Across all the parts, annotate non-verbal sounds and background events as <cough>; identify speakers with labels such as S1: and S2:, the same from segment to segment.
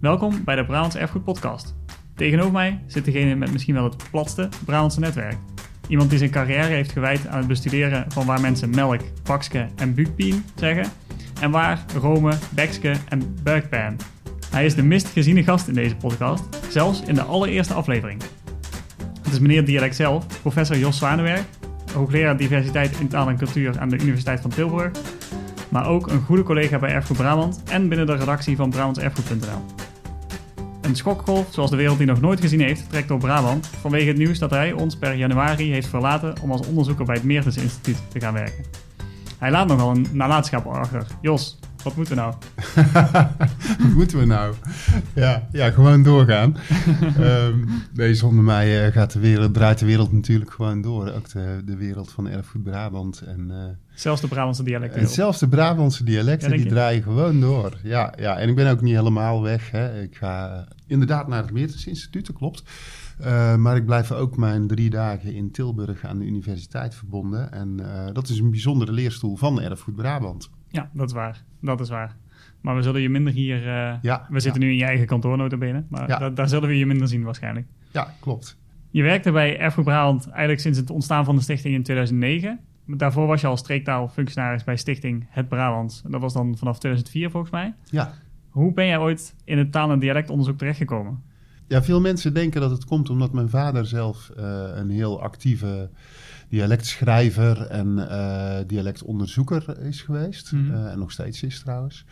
S1: Welkom bij de Brabants Erfgoed Podcast. Tegenover mij zit degene met misschien wel het platste Brabantse netwerk. Iemand die zijn carrière heeft gewijd aan het bestuderen van waar mensen melk, bakske en buikpien zeggen en waar Rome, bekske en buikpijn. Hij is de mist geziene gast in deze podcast, zelfs in de allereerste aflevering. Het is meneer Dialect zelf, professor Jos Zwanenberg, hoogleraar diversiteit in taal en cultuur aan de Universiteit van Tilburg, maar ook een goede collega bij Erfgoed Brabant en binnen de redactie van brabantserfgoed.nl. Een schokgolf zoals de wereld die nog nooit gezien heeft, trekt door Brabant vanwege het nieuws dat hij ons per januari heeft verlaten om als onderzoeker bij het Meertens Instituut te gaan werken. Hij laat nogal een nalatenschap achter. Jos, wat moeten we nou? <laughs>
S2: Wat moeten we nou? Ja, ja gewoon doorgaan. um, <laughs> nee, zonder mij uh, gaat de wereld, draait de wereld natuurlijk gewoon door. Ook de, de wereld van Erfgoed Brabant. En, uh,
S1: zelfs de Brabantse dialecten.
S2: En zelfs de Brabantse dialecten, ja, die draaien gewoon door. Ja, ja, en ik ben ook niet helemaal weg. Hè. Ik ga inderdaad naar het Meertens Instituut, dat klopt. Uh, maar ik blijf ook mijn drie dagen in Tilburg aan de universiteit verbonden. En dat is een bijzondere leerstoel van Erfgoed Brabant.
S1: Ja, dat is waar. Dat is waar. Maar we zullen je minder hier... Uh, ja, we zitten nu in je eigen kantoor binnen, maar ja. daar zullen we je minder zien waarschijnlijk.
S2: Ja, klopt.
S1: Je werkte bij Erfgoed Brabant eigenlijk sinds het ontstaan van de stichting in 2009. Daarvoor was je al streektaalfunctionaris bij stichting Het Brabants. Dat was dan vanaf 2004 volgens mij.
S2: Ja.
S1: Hoe ben jij ooit in het taal- en dialectonderzoek terechtgekomen?
S2: Ja, veel mensen denken dat het komt omdat mijn vader zelf uh, een heel actieve dialectschrijver en uh, dialectonderzoeker is geweest. Mm -hmm. uh, en nog steeds is trouwens.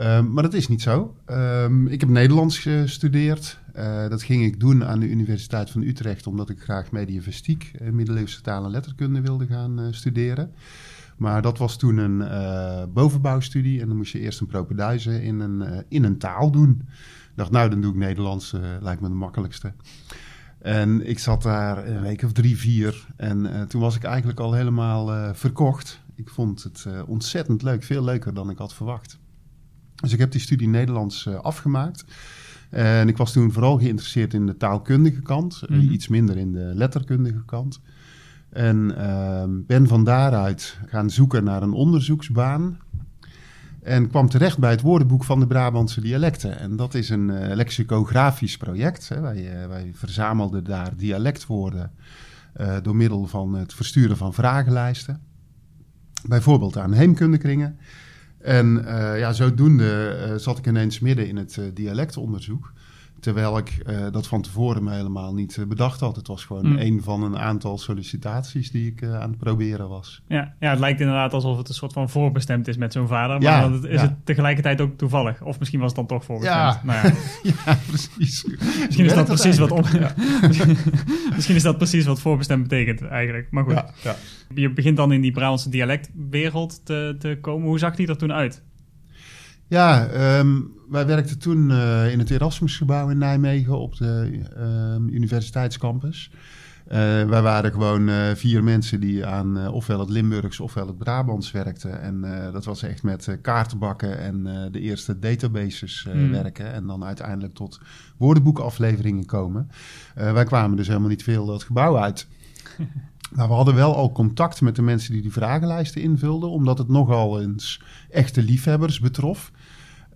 S2: Um, maar dat is niet zo. Um, ik heb Nederlands gestudeerd. Uh, dat ging ik doen aan de Universiteit van Utrecht, omdat ik graag mediavistiek, middeleeuwse taal en letterkunde wilde gaan studeren. Maar dat was toen een bovenbouwstudie en dan moest je eerst een propeduize in een, in een taal doen. Ik dacht, nou, dan doe ik Nederlands, lijkt me de makkelijkste. En ik zat daar een week of drie, vier. En uh, toen was ik eigenlijk al helemaal uh, verkocht. Ik vond het uh, ontzettend leuk, veel leuker dan ik had verwacht. Dus ik heb die studie Nederlands afgemaakt. En ik was toen vooral geïnteresseerd in de taalkundige kant, mm -hmm. iets minder in de letterkundige kant. En ben van daaruit gaan zoeken naar een onderzoeksbaan. En kwam terecht bij het woordenboek van de Brabantse dialecten. En dat is een uh, lexicografisch project. Hè. Wij, wij, verzamelden daar dialectwoorden uh, door middel van het versturen van vragenlijsten. Bijvoorbeeld aan heemkundekringen. En ja, zodoende zat ik ineens midden in het dialectonderzoek. Terwijl ik uh, dat van tevoren me helemaal niet uh, bedacht had. Het was gewoon mm. een van een aantal sollicitaties die ik uh, aan het proberen was.
S1: Ja, ja, het lijkt inderdaad alsof het een soort van voorbestemd is met zo'n vader. Maar ja, is ja. het tegelijkertijd ook toevallig? Of misschien was het dan toch voorbestemd?
S2: Ja,
S1: nou
S2: ja. <laughs> precies.
S1: misschien, is dat precies wat <laughs> misschien is dat precies wat voorbestemd betekent eigenlijk. Maar goed. Je begint dan in die Brabantse dialectwereld te, te komen. Hoe zag die er toen uit?
S2: Ja, um, wij werkten toen uh, in het Erasmusgebouw in Nijmegen op de uh, universiteitscampus. Uh, wij waren gewoon uh, vier mensen die aan ofwel het Limburgs ofwel het Brabants werkten. En dat was echt met kaartenbakken en de eerste databases mm. werken. En dan uiteindelijk tot woordenboekafleveringen komen. wij kwamen dus helemaal niet veel dat gebouw uit. <laughs> Maar we hadden wel al contact met de mensen die die vragenlijsten invulden, omdat het nogal eens echte liefhebbers betrof.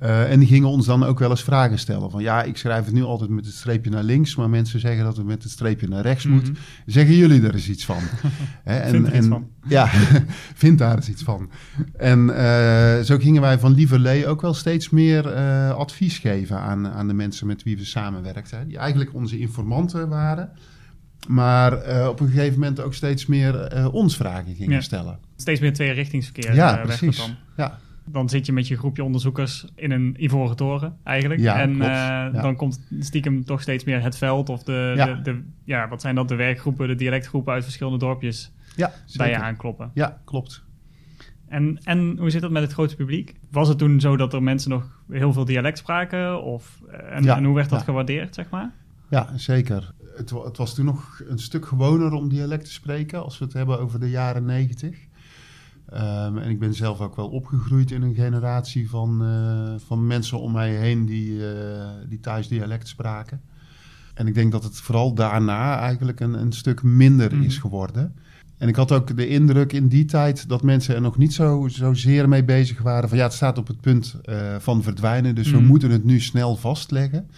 S2: Uh, en die gingen ons dan ook wel eens vragen stellen. Van ja, ik schrijf het nu altijd met het streepje naar links, maar mensen zeggen dat het met het streepje naar rechts mm -hmm. moet. Zeggen jullie er eens iets van? <laughs>
S1: He, en, vind er en, iets van.
S2: Ja, <laughs> vind daar eens iets van. En uh, zo gingen wij van Lieverlee ook wel steeds meer uh, advies geven aan, aan de mensen met wie we samenwerkten. Die eigenlijk onze informanten waren. Maar uh, op een gegeven moment ook steeds meer uh, ons vragen gingen ja. stellen.
S1: Steeds meer tweerichtingsverkeer.
S2: Ja, uh, precies. Dan. Ja.
S1: Dan zit je met je groepje onderzoekers in een ivoren toren eigenlijk.
S2: Ja,
S1: en
S2: ja.
S1: dan komt stiekem toch steeds meer het veld of de, ja. De, de, ja, wat zijn dat, de werkgroepen, de dialectgroepen uit verschillende dorpjes
S2: ja,
S1: bij je aankloppen.
S2: Ja, klopt.
S1: En, en hoe zit dat met het grote publiek? Was het toen zo dat er mensen nog heel veel dialect spraken? Of, en, en hoe werd dat gewaardeerd, zeg maar?
S2: Ja, zeker het, het, was toen nog een stuk gewoner om dialect te spreken als we het hebben over de jaren negentig. Um, en ik ben zelf ook wel opgegroeid in een generatie van, uh, van mensen om mij heen die, uh, die thuis dialect spraken. En ik denk dat het vooral daarna eigenlijk een, een stuk minder mm. is geworden. En ik had ook de indruk in die tijd dat mensen er nog niet zo, zozeer mee bezig waren. Van ja, het staat op het punt uh, van verdwijnen, dus we
S1: Mm.
S2: moeten het nu snel vastleggen.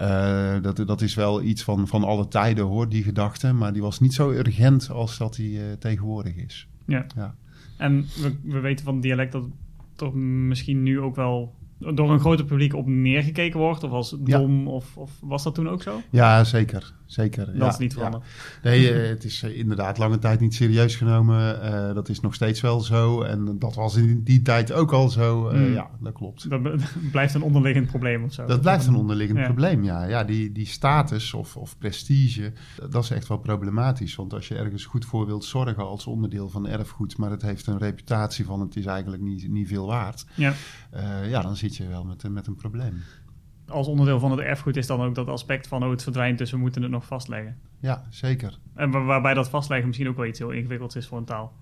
S2: Uh, dat, dat is wel iets van, van alle tijden hoor, die gedachte. Maar die was niet zo urgent als dat die uh, tegenwoordig is.
S1: Ja.
S2: Ja.
S1: En we, we weten van het dialect dat toch misschien nu ook wel door een groter publiek op neergekeken wordt? Of als dom? Of, of was dat toen ook zo?
S2: Ja, zeker. Zeker.
S1: Dat
S2: ja,
S1: is niet veranderd.
S2: Ja. Nee, uh, het is uh, inderdaad lange tijd niet serieus genomen. Uh, dat is nog steeds wel zo. En dat was in die tijd ook al zo. Mm. Ja, dat klopt. <laughs>
S1: Dat blijft een onderliggend probleem of zo?
S2: Dat blijft een onderliggend ja. probleem, ja. Ja, die, die status of, of prestige, dat is echt wel problematisch. Want als je ergens goed voor wilt zorgen als onderdeel van erfgoed... maar het heeft een reputatie van het is eigenlijk niet, niet veel waard...
S1: Ja.
S2: ja, dan zit je wel met, met een probleem
S1: als onderdeel van het erfgoed is dan ook dat aspect van oh, het verdwijnt, dus we moeten het nog vastleggen.
S2: Ja, zeker.
S1: En waar, waarbij dat vastleggen misschien ook wel iets heel ingewikkelds is voor een taal.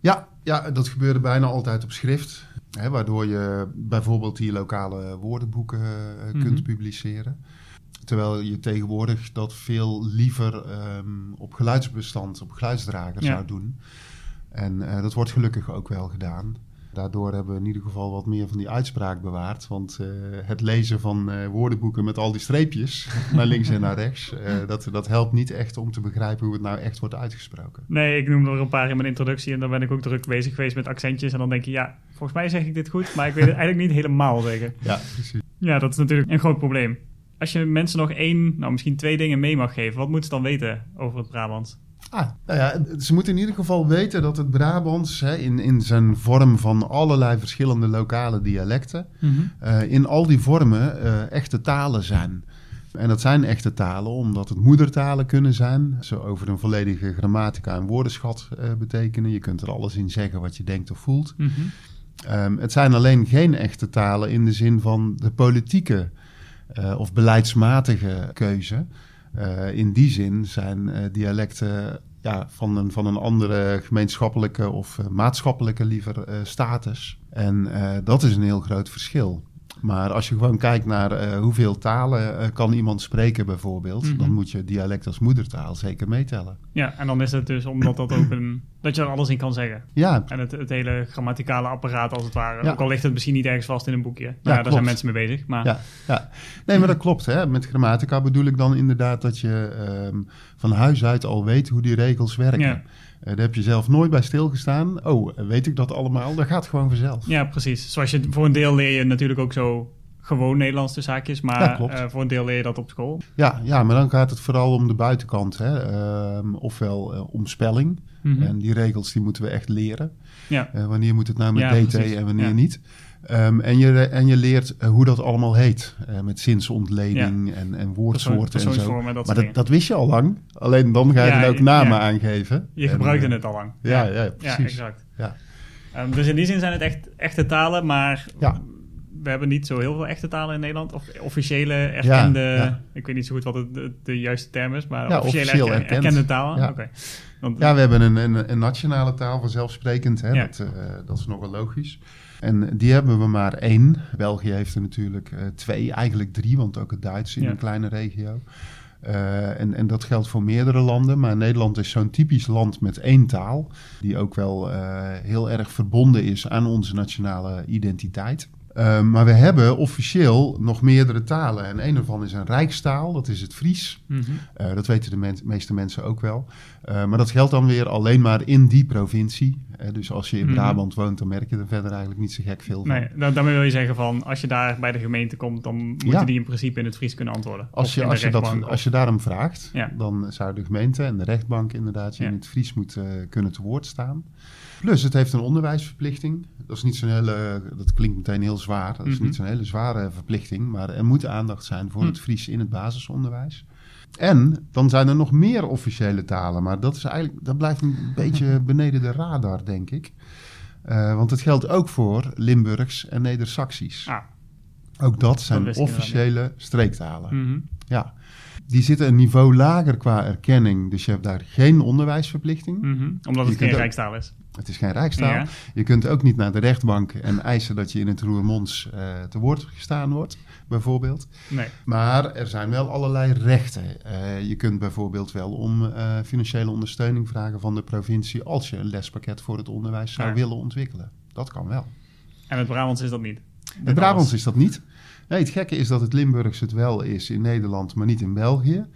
S2: Ja, ja dat gebeurde bijna altijd op schrift. Hè, waardoor je bijvoorbeeld die lokale woordenboeken uh, mm -hmm. kunt publiceren. Terwijl je tegenwoordig dat veel liever um, op geluidsbestand, op geluidsdrager ja. zou doen. En uh, dat wordt gelukkig ook wel gedaan. Daardoor hebben we in ieder geval wat meer van die uitspraak bewaard. Want uh, het lezen van uh, woordenboeken met al die streepjes <laughs> naar links en naar rechts, uh, dat, dat helpt niet echt om te begrijpen hoe het nou echt wordt uitgesproken.
S1: Nee, ik noemde er een paar in mijn introductie en dan ben ik ook druk bezig geweest met accentjes. En dan denk je, ja, volgens mij zeg ik dit goed, maar ik weet het eigenlijk niet helemaal zeggen. <laughs>
S2: Ja, precies.
S1: Ja, dat is natuurlijk een groot probleem. Als je mensen nog één, nou misschien twee dingen mee mag geven, wat moeten ze dan weten over het Brabants?
S2: Ah, nou ja, ze moeten in ieder geval weten dat het Brabants hè, in, in zijn vorm van allerlei verschillende lokale dialecten,
S1: mm
S2: -hmm. uh, in al die vormen uh, echte talen zijn. En dat zijn echte talen omdat het moedertalen kunnen zijn. Zo over een volledige grammatica en woordenschat uh, betekenen. Je kunt er alles in zeggen wat je denkt of voelt.
S1: Mm -hmm.
S2: um, het zijn alleen geen echte talen in de zin van de politieke of beleidsmatige keuze. Uh, in die zin zijn uh, dialecten ja, van, een, van een andere gemeenschappelijke of uh, maatschappelijke liever status. En dat is een heel groot verschil. Maar als je gewoon kijkt naar hoeveel talen kan iemand spreken bijvoorbeeld,
S1: Mhm.
S2: mm -hmm. dan moet je dialect als moedertaal zeker meetellen.
S1: Ja, en dan is het dus omdat dat ook een, dat je er alles in kan zeggen.
S2: Ja.
S1: En het, het hele grammaticale apparaat als het ware.
S2: Ja.
S1: Ook al ligt het misschien niet ergens vast in een boekje. Nou,
S2: Ja,
S1: ja, daar
S2: klopt.
S1: zijn mensen mee bezig. Maar
S2: Ja, ja. Nee, maar dat klopt. Hè. Met grammatica bedoel ik dan inderdaad dat je ehm, van huis uit al weet hoe die regels werken.
S1: Ja.
S2: Eh, daar heb je zelf nooit bij stilgestaan. Oh, weet ik dat allemaal? Dat gaat gewoon vanzelf.
S1: Ja, precies. Zoals je voor een deel leer je natuurlijk ook zo gewoon Nederlands tussen haakjes, maar
S2: Ja,
S1: eh, voor een deel leer je dat op school.
S2: Ja, ja, maar dan gaat het vooral om de buitenkant. Hè. Ehm, ofwel eh, om spelling.
S1: Mhm.
S2: En die regels die moeten we echt leren.
S1: Ja,
S2: wanneer moet het nou met
S1: Ja,
S2: DT
S1: precies.
S2: en wanneer niet. Ehm, en, je, en je leert eh, hoe dat allemaal heet. Eh, met zinsontleding en, en woordsoorten en zo.
S1: dat
S2: Maar dat, dat wist je al lang. Alleen dan ga je
S1: Ja,
S2: er ook
S1: ja.
S2: namen aangeven.
S1: Je
S2: En,
S1: gebruikte
S2: eh,
S1: het al lang.
S2: Ja, ja,
S1: Ja,
S2: precies.
S1: exact.
S2: Ja.
S1: Ehm, dus in die zin zijn het echt echte talen, maar
S2: Ja.
S1: we hebben niet zo heel veel echte talen in Nederland. Of officiële, erkende,
S2: ja.
S1: ik weet niet zo goed wat het, de, de juiste term is, maar
S2: Ja,
S1: officiële
S2: officieel
S1: erken-
S2: erkend.
S1: erkende talen.
S2: Ja.
S1: Want-
S2: Ja, we hebben een, een, een nationale taal vanzelfsprekend. Hè?
S1: Ja.
S2: Dat, eh, dat is nog wel logisch. En die hebben we maar één. België heeft er natuurlijk eh, twee, eigenlijk drie, want ook het Duits in
S1: Ja.
S2: een kleine regio. Eh, en, en dat geldt voor meerdere landen. Maar Nederland is zo'n typisch land met één taal. Die ook wel eh, heel erg verbonden is aan onze nationale identiteit. Eh, maar we hebben officieel nog meerdere talen. En een daarvan is een rijkstaal, dat is het Fries.
S1: Mhm.
S2: Eh, dat weten de men- meeste mensen ook wel. Eh, maar dat geldt dan weer alleen maar in die provincie. Eh, dus als je in
S1: Mhm.
S2: Brabant woont, dan merk je er verder eigenlijk niet zo gek veel van.
S1: Nee, da- daarmee wil je zeggen van, als je daar bij de gemeente komt, dan moeten
S2: Ja.
S1: die in principe in het Fries kunnen antwoorden.
S2: Als je, als, je dat, als je daarom vraagt,
S1: Ja.
S2: dan zou de gemeente en de rechtbank inderdaad je
S1: Ja.
S2: in het Fries moeten kunnen te woord staan. Plus, het heeft een onderwijsverplichting. Dat is niet zo'n hele, dat klinkt meteen heel zwaar. Dat is
S1: Mhm.
S2: niet zo'n hele zware verplichting. Maar er moet aandacht zijn voor
S1: Mhm.
S2: het Fries in het basisonderwijs. En dan zijn er nog meer officiële talen. Maar dat, is eigenlijk, dat blijft een <laughs> beetje beneden de radar, denk ik. Eh, want het geldt ook voor Limburgs en Neder-Saxisch.
S1: Ah,
S2: Ook dat zijn officiële streektalen.
S1: mhm.
S2: Ja. Die zitten een niveau lager qua erkenning. Dus je hebt daar geen onderwijsverplichting.
S1: Mhm, Omdat
S2: Je
S1: het geen rijkstaal is.
S2: Het is geen rijkstaal.
S1: Ja.
S2: Je kunt ook niet naar de rechtbank en eisen dat je in het Roermonds eh, te woord gestaan wordt, bijvoorbeeld.
S1: Nee.
S2: Maar er zijn wel allerlei rechten. Eh, je kunt bijvoorbeeld wel om eh, financiële ondersteuning vragen van de provincie als je een lespakket voor het onderwijs zou
S1: Ja.
S2: willen ontwikkelen. Dat kan wel.
S1: En het Brabants is dat niet.
S2: Het Brabants is dat niet. Nee, het gekke is dat het Limburgs het wel is in Nederland, maar niet in België.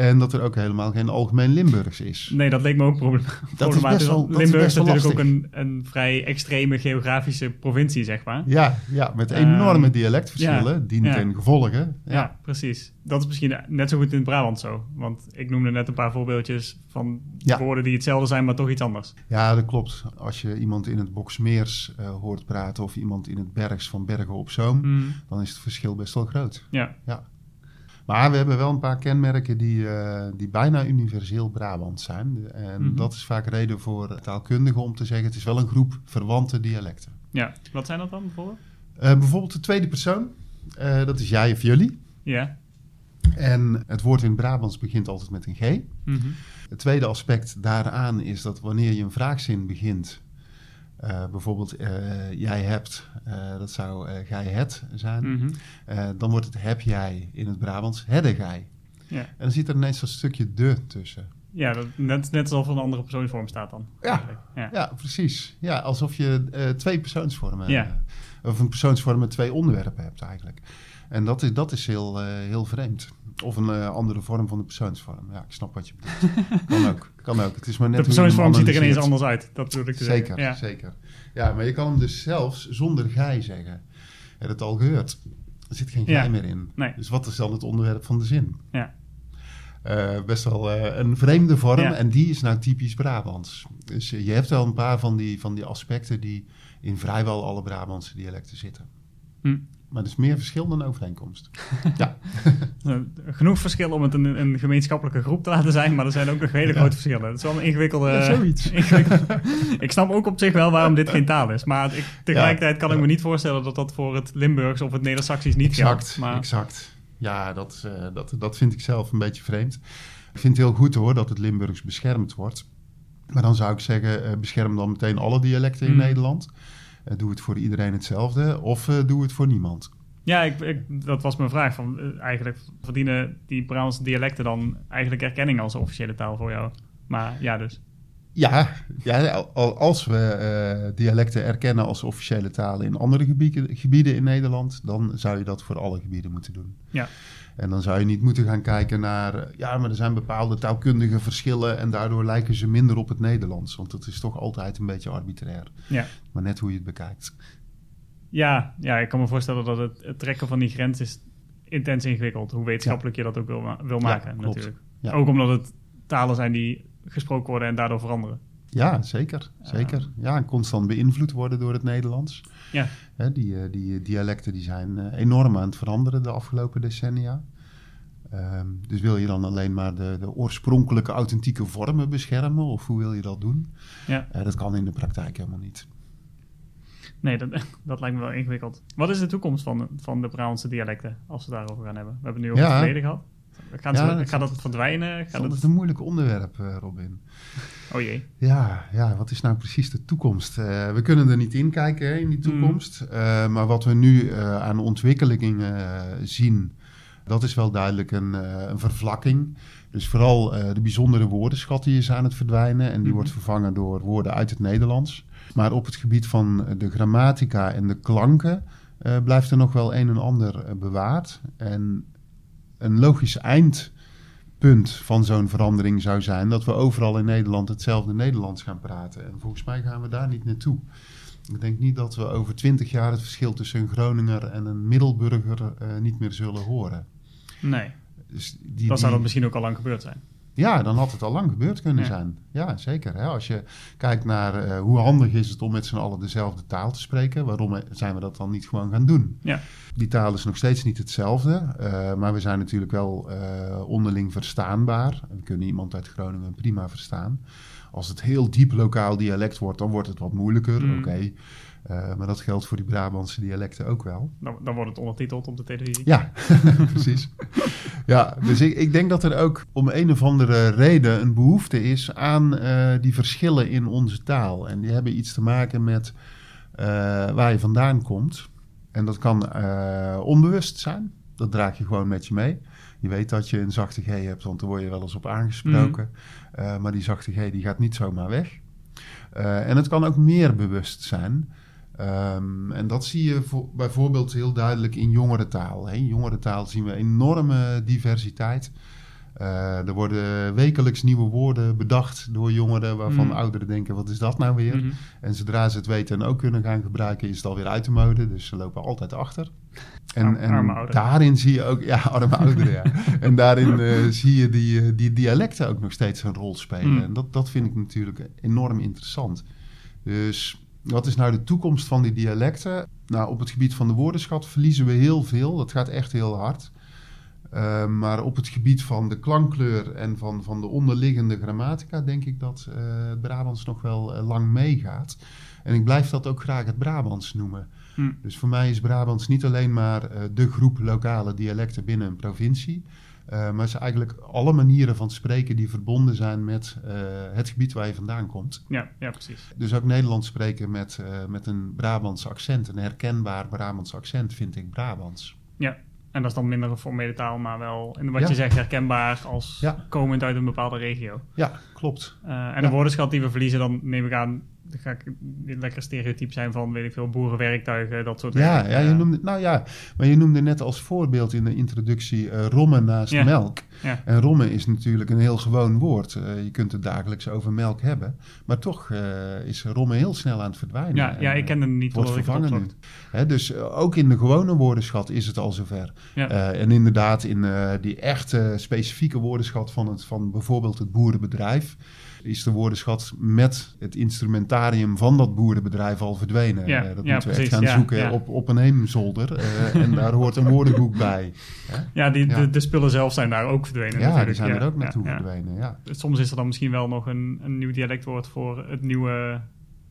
S2: En dat er ook helemaal geen algemeen Limburgs is.
S1: Nee, dat leek me ook problem- problematisch.
S2: best wel-
S1: want
S2: dat is
S1: Limburg is natuurlijk ook een, een vrij extreme geografische provincie, zeg maar.
S2: Ja, ja met enorme
S1: Ehm,
S2: dialectverschillen,
S1: ja,
S2: ten gevolge.
S1: Ja.
S2: Ja.
S1: precies. Dat is misschien net zo goed in het Brabant zo. Want ik noemde net een paar voorbeeldjes van woorden die hetzelfde zijn, maar toch iets anders.
S2: ja, dat klopt. Als je iemand in het Boksmeers eh, hoort praten of iemand in het Bergs van Bergen op Zoom,
S1: Mm,
S2: dan is het verschil best wel groot.
S1: ja,
S2: Maar we hebben wel een paar kenmerken die, eh, die bijna universeel Brabant zijn. En
S1: Mhm.
S2: dat is vaak reden voor taalkundigen om te zeggen: het is wel een groep verwante dialecten.
S1: ja. Wat zijn dat dan bijvoorbeeld?
S2: Eh, bijvoorbeeld de tweede persoon, eh, dat is jij of jullie.
S1: Ja.
S2: En het woord in Brabants begint altijd met een G.
S1: Mhm.
S2: Het tweede aspect daaraan is dat wanneer je een vraagzin begint, eh, bijvoorbeeld eh, jij hebt, eh, dat zou gij het zijn,
S1: Mhm.
S2: Dan wordt het heb jij in het Brabants hedde gij.
S1: Ja.
S2: En dan zit er ineens een stukje de tussen.
S1: Ja, dat, net, net alsof een andere persoonsvorm staat dan.
S2: Ja.
S1: ja.
S2: Ja, precies. Ja, alsof je twee persoonsvormen,
S1: Ja.
S2: of een persoonsvorm met twee onderwerpen hebt eigenlijk. En dat is, dat is heel, eh, heel vreemd. Of een eh, andere vorm van de persoonsvorm. Ja, ik snap wat je bedoelt. <laughs> kan ook, kan ook. Het is maar net
S1: De persoonsvorm ziet er ineens anders uit. Dat bedoel ik te
S2: Zeker,
S1: zeggen. Ja.
S2: zeker. Ja, maar je kan hem dus zelfs zonder gij zeggen. Je hebt het al gehoord. Er zit geen gij
S1: Ja.
S2: meer in.
S1: Nee.
S2: Dus wat is dan het onderwerp van de zin?
S1: Ja.
S2: Eh, best wel eh, een vreemde vorm
S1: Ja.
S2: en die is nou typisch Brabants. Dus je hebt wel een paar van die, van die aspecten die in vrijwel alle Brabantse dialecten zitten.
S1: Hm.
S2: Maar er is meer verschil dan overeenkomst. <laughs> ja.
S1: Eh, Genoeg verschil om het een, een gemeenschappelijke groep te laten zijn, maar er zijn ook nog hele
S2: Ja.
S1: grote verschillen. Het is wel een ingewikkelde...
S2: Ja, zoiets. <laughs>
S1: ingewikkelde- ik snap ook op zich wel waarom dit geen taal is, maar ik, tegelijkertijd kan ik
S2: ja.
S1: me niet voorstellen dat dat voor het Limburgs of het Neder-Saxisch niet
S2: Exact,
S1: geldt. Maar,
S2: exact. Ja, dat, eh, dat, dat vind ik zelf een beetje vreemd. Ik vind het heel goed hoor dat het Limburgs beschermd wordt. Maar dan zou ik zeggen, eh, bescherm dan meteen alle dialecten in
S1: Mm.
S2: Nederland. Eh, doe het voor iedereen hetzelfde of eh, doe het voor niemand.
S1: Ja, ik, dat was mijn vraag. Van, eh, eigenlijk verdienen die Brabantse dialecten dan eigenlijk erkenning als officiële taal voor jou? Maar ja, dus.
S2: Ja, ja al- als we eh, dialecten erkennen als officiële talen in andere gebieden, gebieden in Nederland, dan zou je dat voor alle gebieden moeten doen.
S1: Ja.
S2: En dan zou je niet moeten gaan kijken naar, ja, maar er zijn bepaalde taalkundige verschillen en daardoor lijken ze minder op het Nederlands. Want dat is toch altijd een beetje arbitrair.
S1: Ja.
S2: Maar net hoe je het bekijkt.
S1: Ja, ja, ik kan me voorstellen dat het, het trekken van die grens is intens ingewikkeld. Hoe wetenschappelijk je dat ook wil, wil maken, natuurlijk.
S2: Ja.
S1: Ook omdat het talen zijn die gesproken worden en daardoor veranderen.
S2: Ja, zeker. zeker. Ja, en constant beïnvloed worden door het Nederlands.
S1: Ja.
S2: Hè, die, eh, die dialecten die zijn eh, enorm aan het veranderen de afgelopen decennia. Ehm, dus wil je dan alleen maar de, de oorspronkelijke authentieke vormen beschermen? Of hoe wil je dat doen?
S1: Ja.
S2: Eh, dat kan in de praktijk helemaal niet.
S1: Nee, dat, <laughs> dat lijkt me wel ingewikkeld. Wat is de toekomst van, van de Brabantse dialecten, als we het daarover gaan hebben? We hebben het nu over
S2: Ja.
S1: het verleden gehad. Gaat,
S2: Ja,
S1: ze-
S2: dat-
S1: gaat dat verdwijnen?
S2: Dat
S1: Gaat
S2: is
S1: het...
S2: een moeilijk onderwerp, eh, Robin.
S1: Oh jee.
S2: Ja, ja, wat is nou precies de toekomst? Eh, we kunnen er niet in kijken hè, in die toekomst. Eh, maar wat we nu aan ontwikkelingen zien, dat is wel duidelijk een, een vervlakking. Dus vooral de bijzondere woordenschat die is aan het verdwijnen. En die
S1: Mhm.
S2: wordt vervangen door woorden uit het Nederlands. Maar op het gebied van de grammatica en de klanken blijft er nog wel een en ander bewaard. En een logisch eindpunt van zo'n verandering zou zijn dat we overal in Nederland hetzelfde Nederlands gaan praten. En volgens mij gaan we daar niet naartoe. Ik denk niet dat we over twintig jaar het verschil tussen een Groninger en een Middelburger eh, niet meer zullen horen.
S1: Nee,
S2: Dus die,
S1: dan zou
S2: die-
S1: dat misschien ook al lang gebeurd zijn.
S2: Ja, dan had het al lang gebeurd kunnen
S1: Ja.
S2: zijn. Ja, zeker. Hè? Als je kijkt naar eh, hoe handig is het om met z'n allen dezelfde taal te spreken, waarom eh, zijn we dat dan niet gewoon gaan doen?
S1: Ja.
S2: Die taal is nog steeds niet hetzelfde, eh, maar we zijn natuurlijk wel onderling verstaanbaar. We kunnen iemand uit Groningen prima verstaan. Als het heel diep lokaal dialect wordt, dan wordt het wat moeilijker.
S1: Mm.
S2: Oké. Maar dat geldt voor die Brabantse dialecten ook wel.
S1: Dan, dan wordt het ondertiteld op de televisie.
S2: Ja, <laughs> precies. Ja, dus ik, ik denk dat er ook om een of andere reden een behoefte is aan uh, die verschillen in onze taal. En die hebben iets te maken met uh, waar je vandaan komt. En dat kan uh, onbewust zijn. Dat draag je gewoon met je mee. Je weet dat je een zachte G hebt, want daar word je wel eens op aangesproken. Mm. maar die zachte G die gaat niet zomaar weg. en het kan ook meer bewust zijn. Um, en dat zie je voor, bijvoorbeeld heel duidelijk in jongerentaal. In jongerentaal zien we enorme diversiteit. Uh, er worden wekelijks nieuwe woorden bedacht door jongeren waarvan mm. ouderen denken: wat is dat nou weer? Mm -hmm. En zodra ze het weten en ook kunnen gaan gebruiken, is het alweer uit de mode. Dus ze lopen altijd achter.
S1: En, en
S2: daarin zie je ook, ja, arme <laughs> ouderen, ja. En daarin uh, zie je die, uh, die dialecten ook nog steeds een rol spelen. Mm. En dat, dat vind ik natuurlijk enorm interessant. Dus wat is nou de toekomst van die dialecten? Nou, op het gebied van de woordenschat verliezen we heel veel. Dat gaat echt heel hard. Uh, maar op het gebied van de klankkleur en van, van de onderliggende grammatica denk ik dat uh, het Brabants nog wel uh, lang meegaat. En ik blijf dat ook graag het Brabants noemen. Hm. Dus voor mij is Brabants niet alleen maar de groep lokale dialecten binnen een provincie. Uh, maar het zijn eigenlijk alle manieren van spreken die verbonden zijn met uh, het gebied waar je vandaan komt.
S1: Ja, ja precies.
S2: Dus ook Nederlands spreken met, uh, met een Brabants accent, een herkenbaar Brabants accent, vind ik Brabants.
S1: Ja, en dat is dan minder een formele taal, maar wel, en wat ja. je zegt, herkenbaar als ja. komend uit een bepaalde regio.
S2: Ja, klopt.
S1: en de woordenschat die we verliezen, dan neem ik aan, ga ik lekker stereotyp zijn van, weet ik veel, boerenwerktuigen, dat soort
S2: ja, Ja, je noemde, nou ja, maar je noemde net als voorbeeld in de introductie uh, rommen naast ja. melk. Ja. En rommen is natuurlijk een heel gewoon woord. Uh, je kunt het dagelijks over melk hebben. Maar toch uh, is rommen heel snel aan het verdwijnen.
S1: Ja, ja ik ken hem niet.
S2: Wordt vervangen nu. Hè, dus ook in de gewone woordenschat is het al zover. En inderdaad in die echte specifieke woordenschat van, het, van bijvoorbeeld het boerenbedrijf is de woordenschat met het instrumentarium van dat boerenbedrijf al verdwenen.
S1: Ja,
S2: uh, dat moeten
S1: precies,
S2: we echt gaan zoeken op, op een heemzolder. Uh, en daar hoort een woordenboek bij.
S1: Ja, die, De, de, spullen zelf zijn daar ook verdwenen.
S2: Ja, die zijn er ook naartoe verdwenen. Ja.
S1: Soms is er dan misschien wel nog een, een nieuw dialectwoord voor het nieuwe,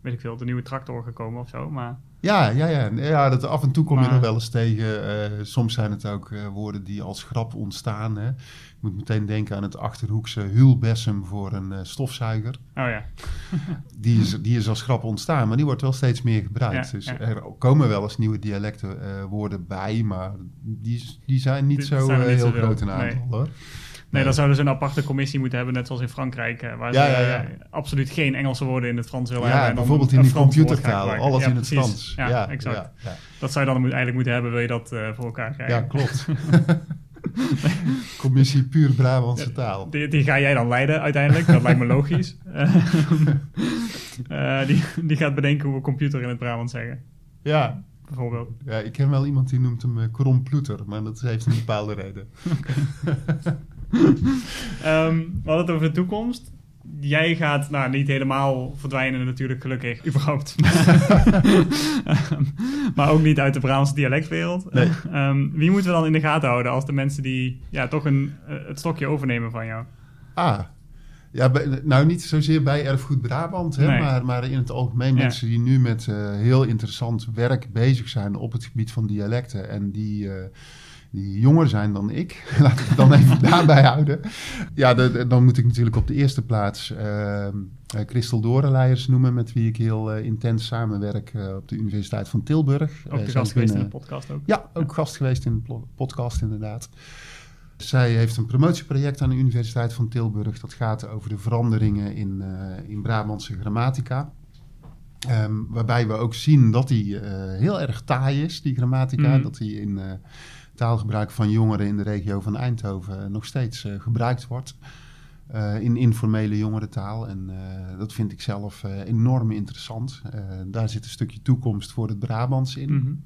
S1: weet ik veel, de nieuwe tractor gekomen of zo. Maar...
S2: Ja, ja, ja. ja dat, af en toe kom maar... je er wel eens tegen. Uh, soms zijn het ook uh, woorden die als grap ontstaan. Hè. Ik moet meteen denken aan het achterhoekse hulbessem voor een uh, stofzuiger.
S1: Oh ja. <laughs>
S2: die, is, die is als grap ontstaan, maar die wordt wel steeds meer gebruikt. Ja, dus ja. er komen wel eens nieuwe dialectenwoorden bij, maar die, die zijn niet die zo zijn niet heel groot in aantal nee. hoor.
S1: Nee, dan zouden ze een aparte commissie moeten hebben, net zoals in Frankrijk, waar ja, ze ja, ja. absoluut geen Engelse woorden in het Frans willen
S2: ja,
S1: hebben.
S2: bijvoorbeeld in die computertaal, alles in het Frans.
S1: Ja, exact. Dat zou je dan eigenlijk moeten hebben, wil je dat uh, voor elkaar krijgen.
S2: Ja, klopt. <laughs> <laughs> Commissie puur Brabantse taal.
S1: Die, die, ga jij dan leiden uiteindelijk, dat lijkt me <laughs> logisch. uh, die, die gaat bedenken hoe we computer in het Brabant zeggen.
S2: Ja.
S1: Bijvoorbeeld.
S2: Ja, ik ken wel iemand die noemt hem uh, maar dat heeft een bepaalde reden.
S1: Um, <laughs> we hadden het over de toekomst. Jij gaat nou, niet helemaal verdwijnen natuurlijk, gelukkig, <laughs> überhaupt. maar ook niet uit de Brabantse dialectwereld.
S2: Nee.
S1: Um, wie moeten we dan in de gaten houden als de mensen die ja, toch een, uh, het stokje overnemen van jou?
S2: Ah, ja, nou niet zozeer bij Erfgoed Brabant, hè, nee. maar, maar in het algemeen ja. mensen die nu met uh, heel interessant werk bezig zijn op het gebied van dialecten en die... Uh, die jonger zijn dan ik. <laughs> Laat ik het dan even <laughs> daarbij houden. Ja, de, de, dan moet ik natuurlijk op de eerste plaats uh, uh, Christel Dorenleijers noemen, met wie ik heel uh, intens samenwerk op de Universiteit van Tilburg.
S1: Ook de gast geweest in de podcast ook.
S2: Ja, ook gast geweest in de podcast inderdaad. Zij heeft een promotieproject aan de Universiteit van Tilburg. Dat gaat over de veranderingen in, in Brabantse grammatica. Um, waarbij we ook zien dat die heel erg taai is, die grammatica. Mm. Dat die in taalgebruik van jongeren in de regio van Eindhoven nog steeds uh, gebruikt wordt. Uh, in informele jongerentaal. En uh, dat vind ik zelf enorm interessant. daar zit een stukje toekomst voor het Brabants in. Mm -hmm.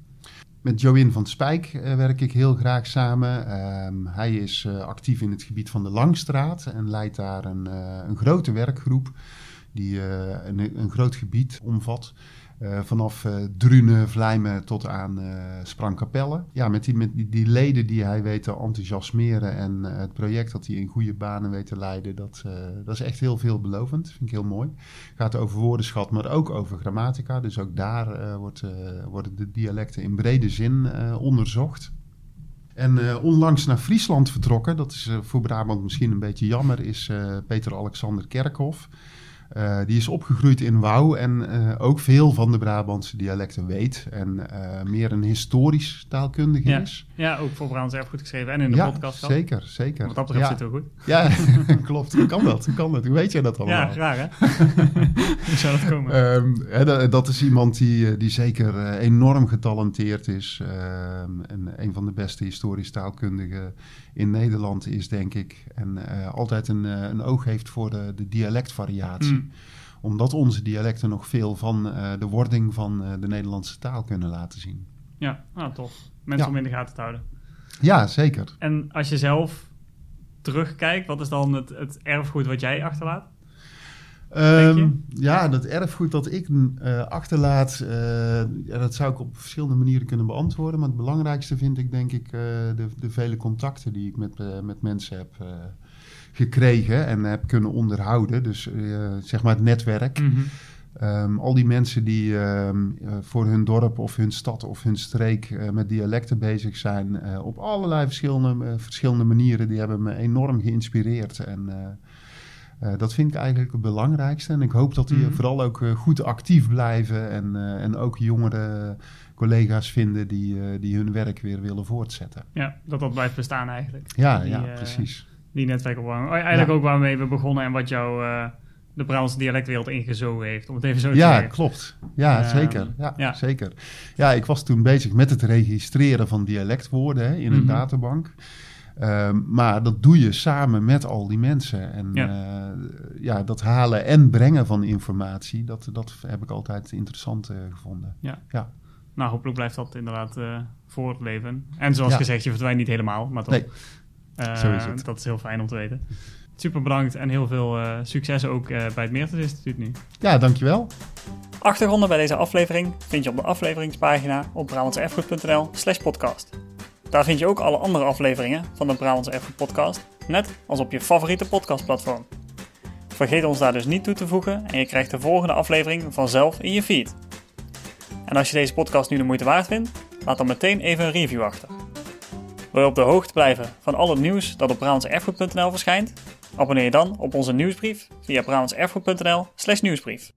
S2: Met Join van Spijk werk ik heel graag samen. Ehm, hij is actief in het gebied van de Langstraat en leidt daar een, een grote werkgroep die een, een groot gebied omvat. Uh, vanaf uh, Drunen, Vlijmen tot aan uh, Sprangkapelle. Ja, met, die, met die, leden die hij weet te enthousiasmeren en het project dat hij in goede banen weet te leiden, dat, dat is echt heel veelbelovend. Vind ik heel mooi. Gaat over woordenschat, maar ook over grammatica. Dus ook daar wordt, worden de dialecten in brede zin onderzocht. En onlangs naar Friesland vertrokken, dat is voor Brabant misschien een beetje jammer, is Peter Alexander Kerkhoff. Uh, die is opgegroeid in Wouw en uh, ook veel van de Brabantse dialecten weet. En uh, meer een historisch taalkundige
S1: ja.
S2: is.
S1: Ja, ook voor Brabants erfgoed geschreven en in de
S2: ja,
S1: podcast. Al.
S2: Zeker, zeker.
S1: Wat dat betreft
S2: ja.
S1: zit het wel goed.
S2: Ja, <laughs> klopt. Hoe kan dat? Hoe kan dat? Hoe weet jij dat allemaal?
S1: Ja, graag hè? <laughs> Hoe zou dat komen?
S2: Um, hè, dat, dat, is iemand die, die zeker enorm getalenteerd is. Um, en een van de beste historisch taalkundigen in Nederland is, denk ik. En altijd een, een oog heeft voor de, de dialectvariatie. Mm omdat onze dialecten nog veel van uh, de wording van uh, de Nederlandse taal kunnen laten zien.
S1: Ja, nou toch. Mensen ja. om in de gaten te houden.
S2: Ja, zeker.
S1: En als je zelf terugkijkt, wat is dan het, het erfgoed wat jij achterlaat?
S2: Um, ja, dat erfgoed dat ik uh, achterlaat, ja, dat zou ik op verschillende manieren kunnen beantwoorden. Maar het belangrijkste vind ik denk ik de, de, vele contacten die ik met, met mensen heb gekregen en heb kunnen onderhouden. Dus uh, zeg maar het netwerk.
S1: Mhm.
S2: Mm -hmm. um, al die mensen die um, uh, voor hun dorp of hun stad of hun streek uh, met dialecten bezig zijn, op allerlei verschillende, verschillende manieren, die hebben me enorm geïnspireerd. En dat vind ik eigenlijk het belangrijkste. En ik hoop dat die
S1: Mhm.
S2: vooral ook goed actief blijven en, en ook jongere collega's vinden die, die hun werk weer willen voortzetten.
S1: Ja, dat dat blijft bestaan eigenlijk.
S2: Ja,
S1: Die,
S2: ja
S1: eh,
S2: precies.
S1: Die netwerkopwarming. Eigenlijk ook waarmee we begonnen en wat jou uh, de Brabantse dialectwereld ingezogen heeft, om het even zo te
S2: Ja,
S1: zeggen.
S2: klopt. Ja,
S1: Ehm,
S2: zeker. Ja,
S1: ja.
S2: zeker. Ja, ik was toen bezig met het registreren van dialectwoorden hè, in een
S1: Mhm.
S2: databank. Ehm, maar dat doe je samen met al die mensen. En
S1: Ja.
S2: ja, ja dat halen en brengen van informatie, dat, dat heb ik altijd interessant eh, gevonden.
S1: Nou, hopelijk blijft dat inderdaad eh voortleven. En zoals
S2: Ja.
S1: gezegd, je verdwijnt niet helemaal, maar toch.
S2: Nee,
S1: Eh,
S2: zo het.
S1: Dat is heel fijn om te weten. Super bedankt en heel veel eh, succes ook eh, bij het Meertens Instituut nu.
S2: Ja, dankjewel.
S1: Achtergronden bij deze aflevering vind je op de afleveringspagina op brabantseerfgoed.nl slash podcast. Daar vind je ook alle andere afleveringen van de Brabantse Erfgoed podcast, net als op je favoriete podcastplatform. Vergeet ons daar dus niet toe te voegen en je krijgt de volgende aflevering vanzelf in je feed. En als je deze podcast nu de moeite waard vindt, laat dan meteen even een review achter. Wil je op de hoogte blijven van al het nieuws dat op brabantseerfgoed.nl verschijnt? Abonneer je dan op onze nieuwsbrief via brabantseerfgoed.nl slash nieuwsbrief.